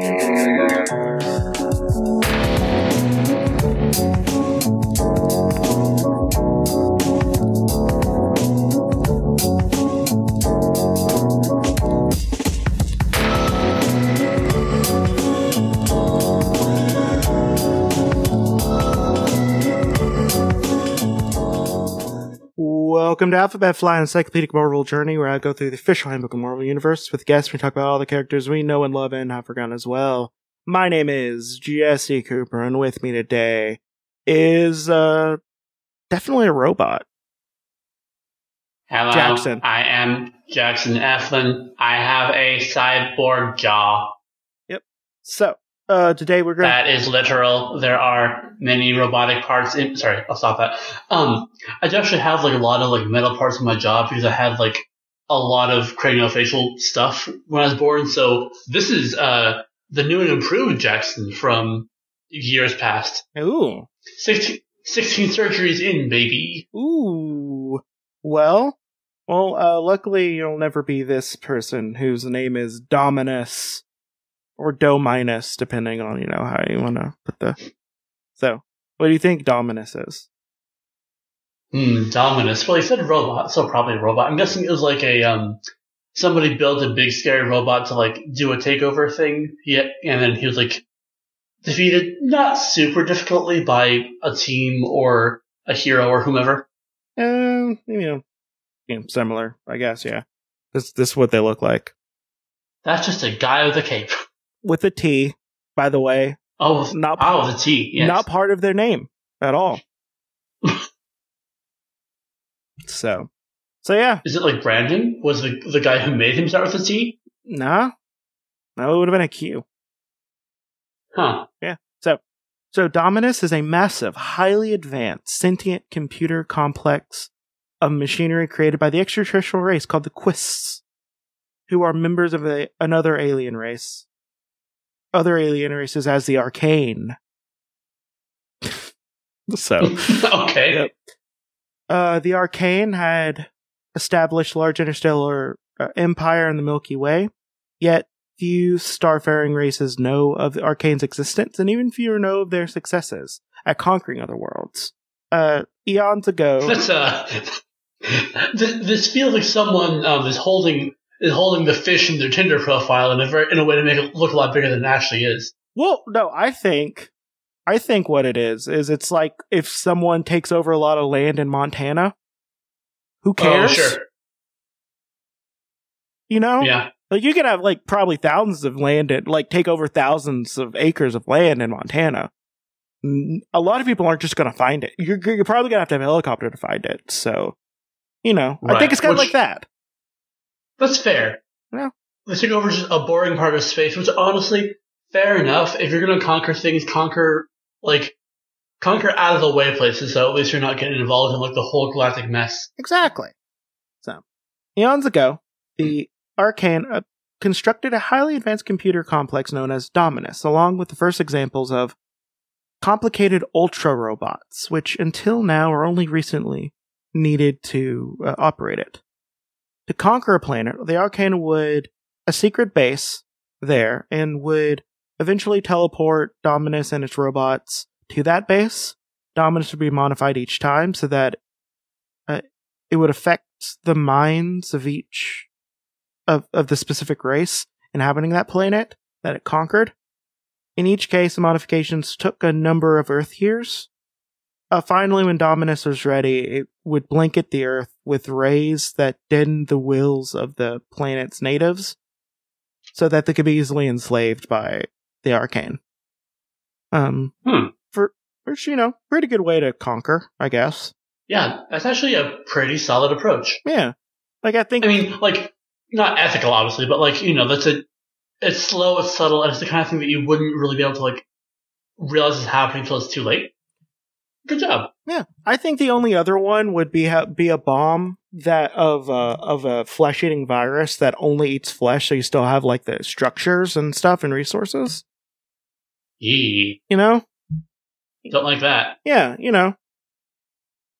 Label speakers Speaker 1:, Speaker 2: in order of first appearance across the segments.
Speaker 1: Thank you. Welcome to Alphabet Flight, an encyclopedic Marvel journey where I go through the official handbook of Marvel Universe with guests. We talk about all the characters we know and love and have forgotten as well. My name is Jesse Cooper, and with me today is uh definitely a robot.
Speaker 2: Hello,
Speaker 1: Jackson.
Speaker 2: I am Jackson Eflin. I have a cyborg jaw. Yep.
Speaker 1: So, uh today we're gonna
Speaker 2: That is literal. There are many robotic parts in. Sorry, I'll stop that. Um, I actually have like a lot of like metal parts in my jaw because I had like a lot of craniofacial stuff when I was born. So this is uh the new and improved Jackson from years past.
Speaker 1: Ooh.
Speaker 2: 16, 16 surgeries in, baby.
Speaker 1: Ooh. Well, well, uh, luckily you'll never be this person whose name is Dominus or do minus, depending on, you know, how you want to put the. So, what do you think Dominus is?
Speaker 2: Hmm, Dominus. Well, he said robot, so probably a robot. I'm guessing it was like a um, somebody built a big scary robot to like do a takeover thing. Yeah, and then he was like defeated not super difficultly by a team or a hero or whomever.
Speaker 1: Um, you know, you know, similar, I guess, yeah. This, this is what they look like.
Speaker 2: That's just a guy with a cape.
Speaker 1: With a T, by the way.
Speaker 2: Oh,
Speaker 1: Not- ah,
Speaker 2: oh, the T. Yes.
Speaker 1: Not part of their name at all. so, so yeah,
Speaker 2: Is it like Brandon? Was the the guy who made him start with a T?
Speaker 1: nah. No, it would have been a Q.
Speaker 2: Huh. Yeah.
Speaker 1: So, so Dominus is a massive, highly advanced, sentient computer complex of machinery created by the extraterrestrial race called the Quists, who are members of a, another alien race. Other alien races as the Arcane. so,
Speaker 2: okay.
Speaker 1: Yep. uh, the Arcane had established large interstellar uh, empire in the Milky Way, yet few starfaring races know of the Arcane's existence, and even fewer know of their successes at conquering other worlds. Uh, eons ago,
Speaker 2: That's uh, th- this feels like someone um, is holding is holding the fish in their Tinder profile in a very, in a way to make it look a lot bigger than it actually is.
Speaker 1: well, no, I think, I think what it is is it's like if someone takes over a lot of land in Montana, who oh, cares?
Speaker 2: Oh, sure.
Speaker 1: You know,
Speaker 2: Yeah.
Speaker 1: Like you could have like probably thousands of land and like take over thousands of acres of land in Montana. A lot of people aren't just going to find it. You're, you're probably going to have to have a helicopter to find it. So, you know, I think it's kind of like that.
Speaker 2: That's fair.
Speaker 1: Yeah.
Speaker 2: They took over just a boring part of space, which honestly, fair enough. If you're gonna conquer things, conquer like conquer out of the way places, so at least you're not getting involved in like the whole galactic mess.
Speaker 1: Exactly. So, eons ago, the Arcane uh, constructed a highly advanced computer complex known as Dominus, along with the first examples of complicated ultra robots, which until now are only recently needed to uh, operate it. To conquer a planet, the Arcane would a secret base there and would eventually teleport Dominus and its robots to that base. Dominus would be modified each time so that uh, it would affect the minds of each of, of the specific race inhabiting that planet that it conquered. In each case, the modifications took a number of Earth years. Uh, finally, when Dominus was ready, it would blanket the Earth with rays that deadened the wills of the planet's natives so that they could be easily enslaved by the Arcane. Um,
Speaker 2: Hmm.
Speaker 1: for, which, you know, pretty good way to conquer, I guess.
Speaker 2: Yeah, that's actually a pretty solid approach.
Speaker 1: Yeah. Like, I think.
Speaker 2: I mean, like not ethical, obviously, but like you know, that's a it's slow, it's subtle, and it's the kind of thing that you wouldn't really be able to like realize is happening until it's too late. Good job.
Speaker 1: Yeah, I think the only other one would be ha- be a bomb that of uh, of a flesh eating virus that only eats flesh, so you still have like the structures and stuff and resources.
Speaker 2: Yee.
Speaker 1: You know?
Speaker 2: Don't like that.
Speaker 1: Yeah, you know.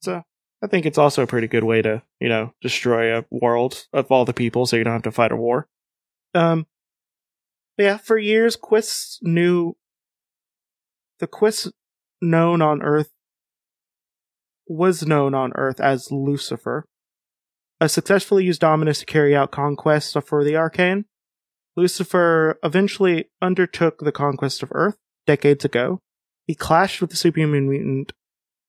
Speaker 1: So I think it's also a pretty good way to you know destroy a world of all the people, so you don't have to fight a war. Um. Yeah, for years, Quists knew the Quist known on Earth was known on Earth as Lucifer. A successfully used Dominus to carry out conquests for the Arcane. Lucifer eventually undertook the conquest of Earth decades ago. He clashed with the superhuman mutant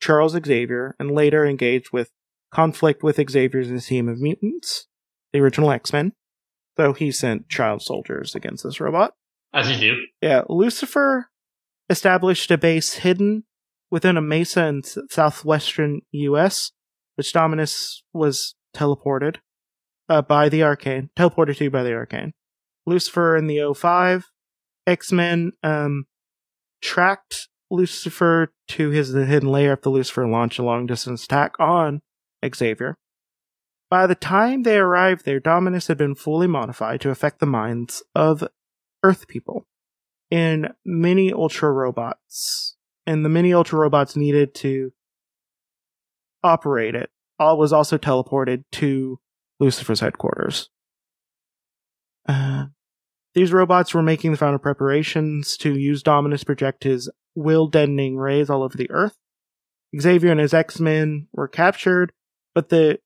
Speaker 1: Charles Xavier and later engaged with conflict with Xavier's team of mutants, the original X Men. So he sent child soldiers against this robot.
Speaker 2: As you do.
Speaker 1: Yeah, Lucifer established a base hidden within a mesa in southwestern U.S., which Dominus was teleported uh, by the Arcane, teleported to by the Arcane. Lucifer in the O5 X Men um, tracked Lucifer to his the hidden lair after Lucifer launched a long distance attack on Xavier. By the time they arrived there, Dominus had been fully modified to affect the minds of Earth people in many ultra robots. And the mini ultra robots needed to operate it. All was also teleported to Lucifer's headquarters. Uh, these robots were making the final preparations to use Dominus project his will deadening rays all over the Earth. Xavier and his X Men were captured, but the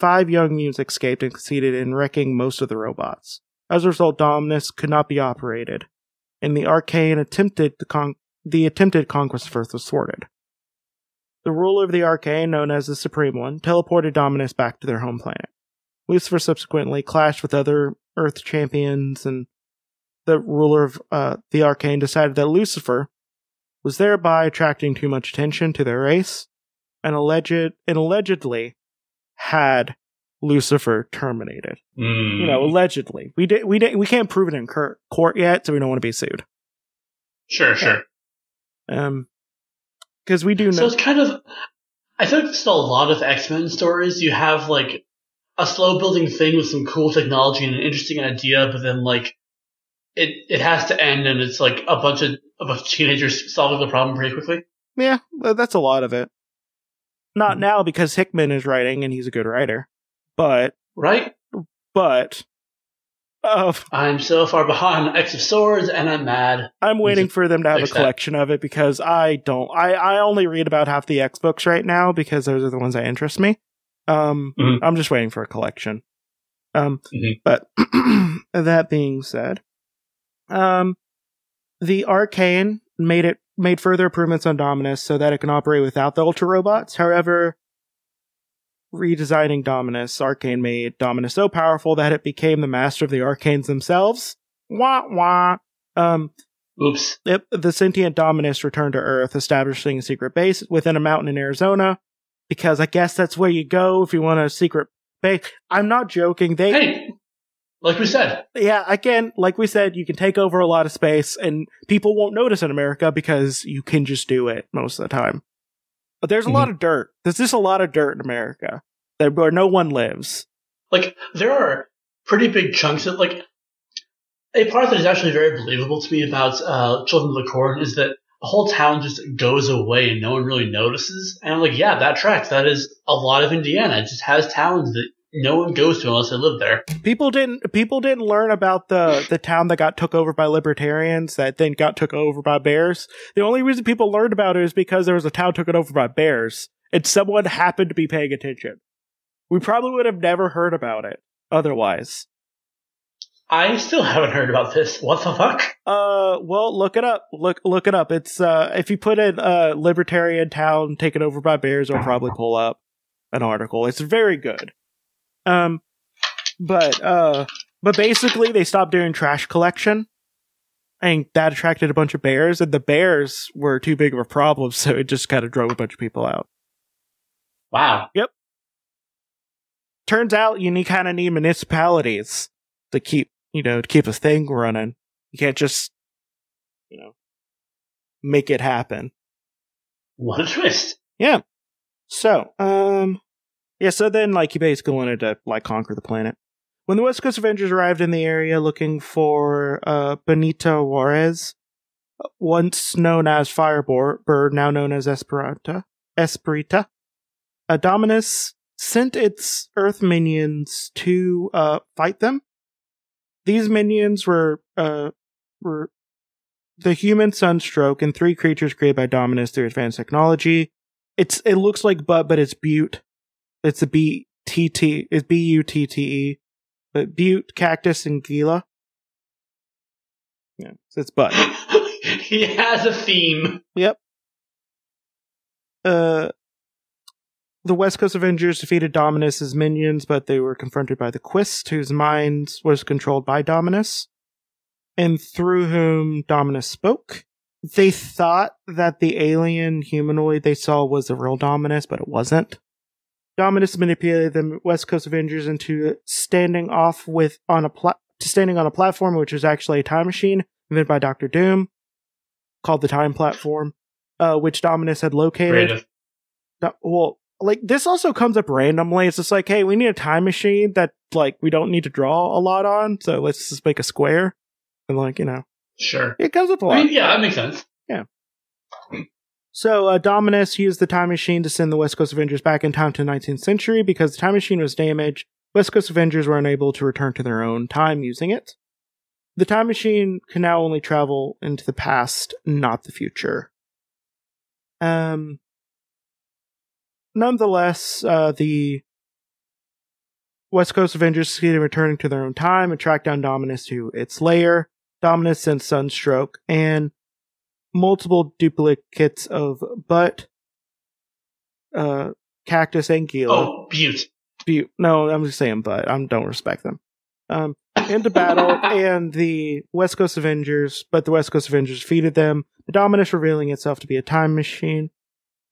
Speaker 1: five young mutants escaped and succeeded in wrecking most of the robots. As a result, Dominus could not be operated, and the Arcane attempted to con- the attempted conquest of Earth was thwarted. The ruler of the Arcane, known as the Supreme One, teleported Dominus back to their home planet. Lucifer subsequently clashed with other Earth champions, and the ruler of uh, the Arcane decided that Lucifer was thereby attracting too much attention to their race, and alleged and allegedly had Lucifer terminated.
Speaker 2: Mm.
Speaker 1: You know, allegedly. We did we did we can't prove it in cur- court yet, so we don't want to be sued.
Speaker 2: Sure, sure.
Speaker 1: Um, because we do know.
Speaker 2: So it's kind of. I feel like there's still a lot of X Men stories. You have like a slow building thing with some cool technology and an interesting idea, but then like it it has to end, and it's like a bunch of of teenagers solving the problem pretty quickly.
Speaker 1: yeah, that's a lot of it. Not
Speaker 2: Mhm.
Speaker 1: now because Hickman is writing and he's a good writer, but
Speaker 2: Right?
Speaker 1: but uh,
Speaker 2: I'm so far behind on X of Swords, and I'm mad.
Speaker 1: I'm waiting for them to have a
Speaker 2: Fix that.
Speaker 1: collection of it because I don't. I I only read about half the X books right now because those are the ones that interest me. Um,
Speaker 2: Mhm.
Speaker 1: I'm just waiting for a collection. Um,
Speaker 2: Mhm.
Speaker 1: but that being said, um, the Arcane made it made further improvements on Dominus so that it can operate without the Ultra robots. However, redesigning Dominus, Arcane made Dominus so powerful that it became the master of the Arcanes themselves. Wah wah. Um,
Speaker 2: Oops.
Speaker 1: Yep, the sentient Dominus returned to Earth, establishing a secret base within a mountain in Arizona. Because I guess that's where you go if you want a secret base. I'm not joking. They,
Speaker 2: Hey, like we said,
Speaker 1: yeah, again, like we said, you can take over a lot of space, and people won't notice in America because you can just do it most of the time. But there's a lot of dirt. There's just a lot of dirt in America that where no one lives.
Speaker 2: like there are pretty big chunks of like a part that is actually very believable to me about uh, Children of the Corn is that a whole town just goes away and no one really notices. And I'm like, yeah, that tracks. That is a lot of Indiana. It just has towns that no one goes to unless they live there.
Speaker 1: People didn't. People didn't learn about the the town that got took over by libertarians that then got took over by bears. The only reason people learned about it is because there was a town took it over by bears, and someone happened to be paying attention. We probably would have never heard about it otherwise.
Speaker 2: I still haven't heard about this. What the fuck?
Speaker 1: Uh, well, look it up. Look, look it up. It's uh, if you put in uh, libertarian town taken over by bears, it'll probably pull up an article. It's very good. Um, but uh, but basically, they stopped doing trash collection, and that attracted a bunch of bears, and the bears were too big of a problem, so it just kind of drove a bunch of people out.
Speaker 2: Wow. Yep.
Speaker 1: Turns out, you need kind of need municipalities to keep you know to keep a thing running. You can't just you know make it happen.
Speaker 2: What a twist.
Speaker 1: Yeah. So, um, yeah, so then, like, he basically wanted to, like, conquer the planet. When the West Coast Avengers arrived in the area looking for, uh, Bonita Juarez, once known as Firebird, now known as Esperanta, Esperita, uh, Dominus sent its Earth minions to, uh, fight them. These minions were, uh, were the human sunstroke and three creatures created by Dominus through advanced technology. It's it looks like Butt, but it's Butte. It's a B T T. It's B U T T E. But Butte, Cactus, and Gila. Yeah, so it's Butt.
Speaker 2: he has a theme.
Speaker 1: Yep. Uh, the West Coast Avengers defeated Dominus's minions, but they were confronted by the Quist, whose mind was controlled by Dominus, and through whom Dominus spoke. They thought that the alien humanoid they saw was the real Dominus, but it wasn't. Dominus manipulated the West Coast Avengers into standing off with on a pla- to standing on a platform, which was actually a time machine invented by Doctor Doom, called the Time Platform, uh, which Dominus had located. Do- well, like this also comes up randomly. It's just like, hey, we need a time machine that like we don't need to draw a lot on, so let's just make a square. And like you know,
Speaker 2: Sure.
Speaker 1: it comes up a lot.
Speaker 2: I mean, yeah, that makes sense.
Speaker 1: So uh, Dominus used the time machine to send the West Coast Avengers back in time to the 19th century because the time machine was damaged. West Coast Avengers were unable to return to their own time using it. The time machine can now only travel into the past, not the future. Um. Nonetheless, uh, the West Coast Avengers succeeded in returning to their own time and tracked down Dominus to its lair. Dominus sent Sunstroke and multiple duplicates of Butt, uh, Cactus, and Gila.
Speaker 2: Oh, Butte.
Speaker 1: Bu- no, I'm just saying Butt. I don't respect them. Um, into battle, and the West Coast Avengers, but the West Coast Avengers defeated them. The Dominus revealing itself to be a time machine,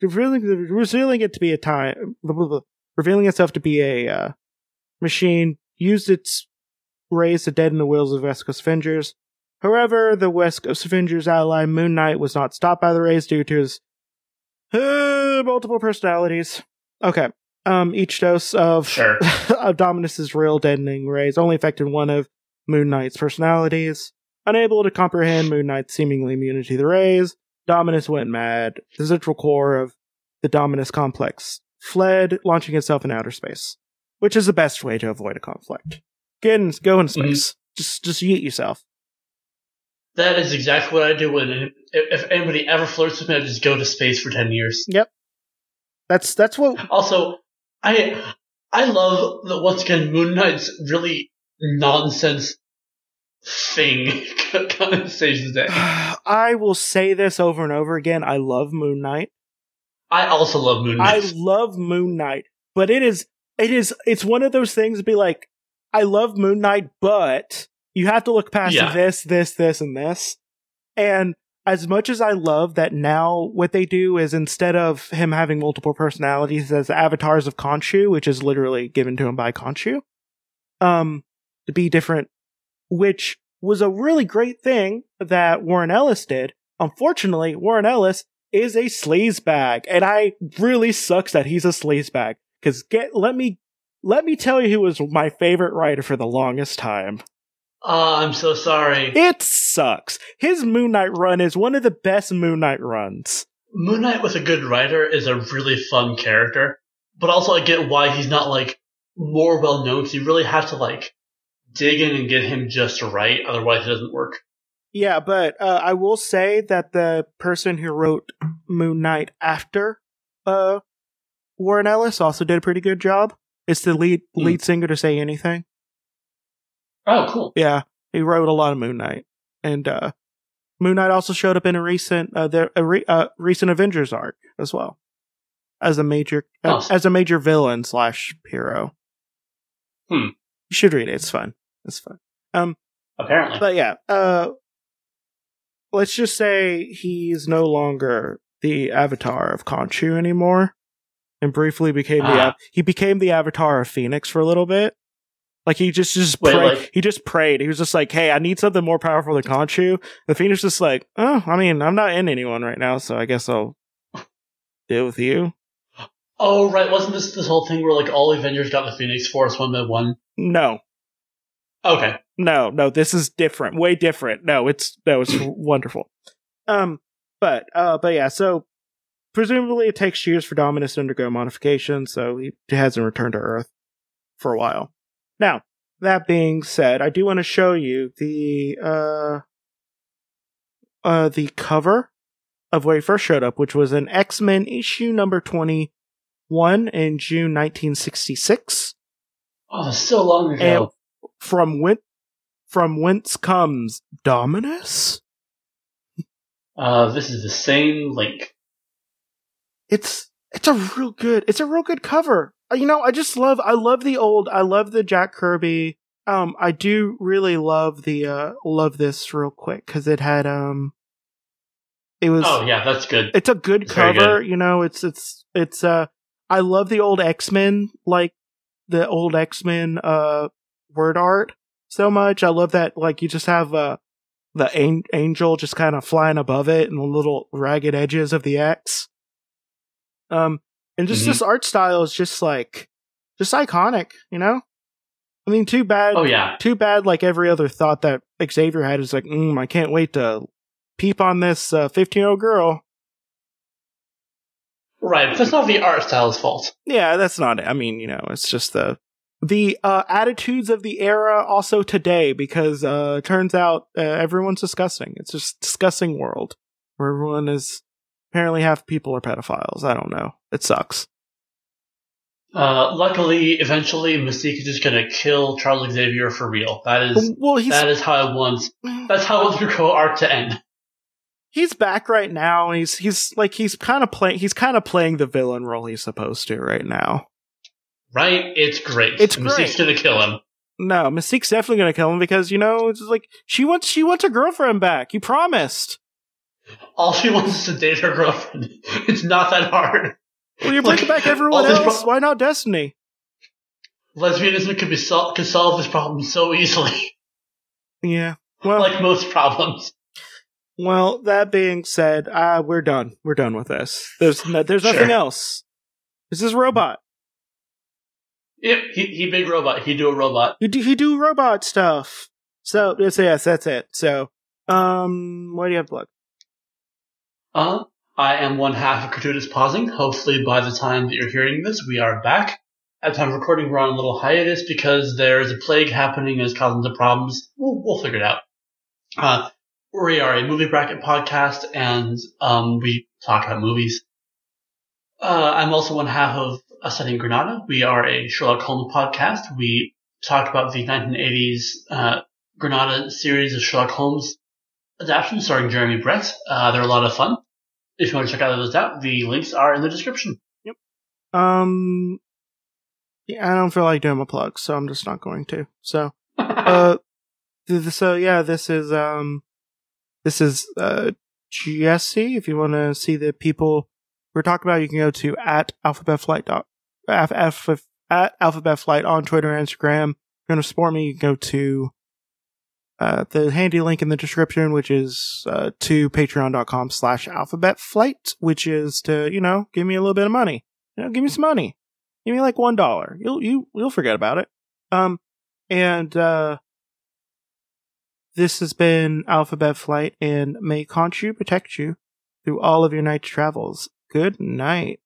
Speaker 1: revealing revealing it to be a time, blah, blah, blah, revealing itself to be a uh, machine, used its rays to deaden the wills of West Coast Avengers. However, the West Coast Avengers ally Moon Knight was not stopped by the rays due to his uh, multiple personalities. Okay. Um, each dose of
Speaker 2: Sure.
Speaker 1: of Dominus's real deadening rays only affected one of Moon Knight's personalities. Unable to comprehend Moon Knight's seemingly immunity to the rays, Dominus went mad. The central core of the Dominus complex fled, launching itself in outer space, which is the best way to avoid a conflict. Get in, go in space. Just, just yeet yourself.
Speaker 2: That is exactly what I do when if, anybody ever flirts with me, I just go to space for ten years. Yep.
Speaker 1: That's that's what
Speaker 2: Also, I I love that once again Moon Knight's really nonsense thing saves the.
Speaker 1: I will say this over and over again. I love Moon Knight.
Speaker 2: I also love Moon Knight.
Speaker 1: I love Moon Knight, but it is it is it's one of those things to be like, I love Moon Knight, but you have to look past
Speaker 2: Yeah.
Speaker 1: this, this, this, and this. And as much as I love that now what they do is instead of him having multiple personalities as avatars of Khonshu, which is literally given to him by Khonshu, um, to be different, which was a really great thing that Warren Ellis did. Unfortunately, Warren Ellis is a sleaze bag, and I really sucks that he's a sleaze bag. Cause get let me let me tell you who was my favorite writer for the longest time.
Speaker 2: Oh, I'm so sorry.
Speaker 1: It sucks. His Moon Knight run is one of the best Moon Knight runs.
Speaker 2: Moon Knight with a good writer is a really fun character, but also I get why he's not like more well known. So you really have to like dig in and get him just right, otherwise it doesn't work.
Speaker 1: Yeah, but uh, I will say that the person who wrote Moon Knight after uh, Warren Ellis also did a pretty good job. It's the lead
Speaker 2: Hmm.
Speaker 1: lead singer to say anything.
Speaker 2: Oh, cool.
Speaker 1: Yeah, he wrote a lot of Moon Knight, and uh, Moon Knight also showed up in a recent uh, the a re- uh, recent Avengers arc as well as a major uh, as a major villain slash hero.
Speaker 2: Hmm.
Speaker 1: You should read it. It's fun. It's fun. Um,
Speaker 2: Apparently.
Speaker 1: but yeah, uh, let's just say he's no longer the avatar of Khonshu anymore, and briefly became the
Speaker 2: Ah.
Speaker 1: av- he became the avatar of Phoenix for a little bit. Like he just just
Speaker 2: Wait,
Speaker 1: prayed.
Speaker 2: like-
Speaker 1: he just prayed. He was just like, "Hey, I need something more powerful than Khonshu." The Phoenix is just like, "Oh, I mean, I'm not in anyone right now, so I guess I'll deal with you."
Speaker 2: oh, right. Wasn't this this whole thing where like all Avengers got the Phoenix Force one by one?
Speaker 1: No,
Speaker 2: Okay.
Speaker 1: No, no, this is different. Way different. No, it's no, it's wonderful. Um, but uh, but yeah, so presumably it takes years for Dominus to undergo modification, so he hasn't returned to Earth for a while. Now, that being said, I do want to show you the uh uh, the cover of where he first showed up, which was an X Men issue number 21 in June 1966.
Speaker 2: Oh, so long ago.
Speaker 1: And from when, from whence comes Dominus?
Speaker 2: Uh, this is the same link.
Speaker 1: It's it's a real good it's a real good cover. Uh, You know, I just love I love the old I love the Jack Kirby. Um, I do really love the uh love this real quick because it had um, it was
Speaker 2: Oh yeah, that's good.
Speaker 1: it's a good
Speaker 2: It's
Speaker 1: cover. You know, it's it's it's uh, I love the old X Men like the old X Men uh word art so much. I love that like you just have uh the an- angel just kind of flying above it and the little ragged edges of the X. Um, and just
Speaker 2: Mhm.
Speaker 1: this art style is just like just iconic. You know, I mean, too bad.
Speaker 2: Oh yeah.
Speaker 1: Too bad. Like every other thought that Xavier had is like, mm, I can't wait to peep on this uh, fifteen year old girl.
Speaker 2: Right, but that's not the art style's fault.
Speaker 1: Yeah, that's not it. I mean, you know, it's just the the uh, attitudes of the era also today because uh turns out uh, everyone's discussing. It's just discussing world where everyone is apparently half people are pedophiles. I don't know. It sucks.
Speaker 2: Uh, luckily, eventually, Mystique is just gonna kill Charles Xavier for real. That is
Speaker 1: Well,
Speaker 2: that is how I want. That's how I want the Krakoa art to end.
Speaker 1: he's back right now. and He's he's like he's kind of playing he's kind of playing the villain role he's supposed to right now.
Speaker 2: Right? It's great.
Speaker 1: It's
Speaker 2: Mystique's
Speaker 1: great.
Speaker 2: gonna kill him.
Speaker 1: No, Mystique's definitely gonna kill him because you know it's like she wants she wants her girlfriend back. You promised.
Speaker 2: All she wants is to date her girlfriend. It's not that hard.
Speaker 1: Well, you're
Speaker 2: Like,
Speaker 1: back everyone else.
Speaker 2: pro-
Speaker 1: Why not Destiny?
Speaker 2: Lesbianism could be sol- could solve this problem so easily,
Speaker 1: Yeah. Well,
Speaker 2: like most problems.
Speaker 1: well. That being said, uh, we're done. We're done with this. There's no, there's nothing
Speaker 2: Sure.
Speaker 1: else. This is robot.
Speaker 2: Yep, he he big robot. He do a robot.
Speaker 1: He do, he do robot stuff. So yes, yes, that's it. So, um, what do you have to look?
Speaker 2: Uh, I am one half of Gratuitous Pausing. Hopefully, by the time that you're hearing this, we are back. At the time of recording, we're on a little hiatus because there's a plague happening and it's causing the problems. We'll, we'll figure it out. Uh, we are a movie bracket podcast and um, we talk about movies. Uh, I'm also one half of Ascending Granada. We are a Sherlock Holmes podcast. We talk about the 1980s uh, Granada series of Sherlock Holmes adaptations starring Jeremy Brett. Uh, they're a lot of fun. If you want to check out those out, the links are in the description. Yep.
Speaker 1: Um, yeah, I don't feel like doing a plug, so I'm just not going to. So, uh, so yeah, this is um, this is uh Jesse. If you want to see the people we're talking about, you can go to at alphabet flight dot at, at alphabet flight on Twitter and Instagram. If you're gonna support me, you can go to uh, the handy link in the description, which is uh, to patreon.com slash alphabet flight, which is to, you know, give me a little bit of money. You know, give me some money. Give me like one dollar. You'll you you'll forget about it. Um and uh this has been Alphabet Flight and may Khonshu protect you through all of your night travels. Good night.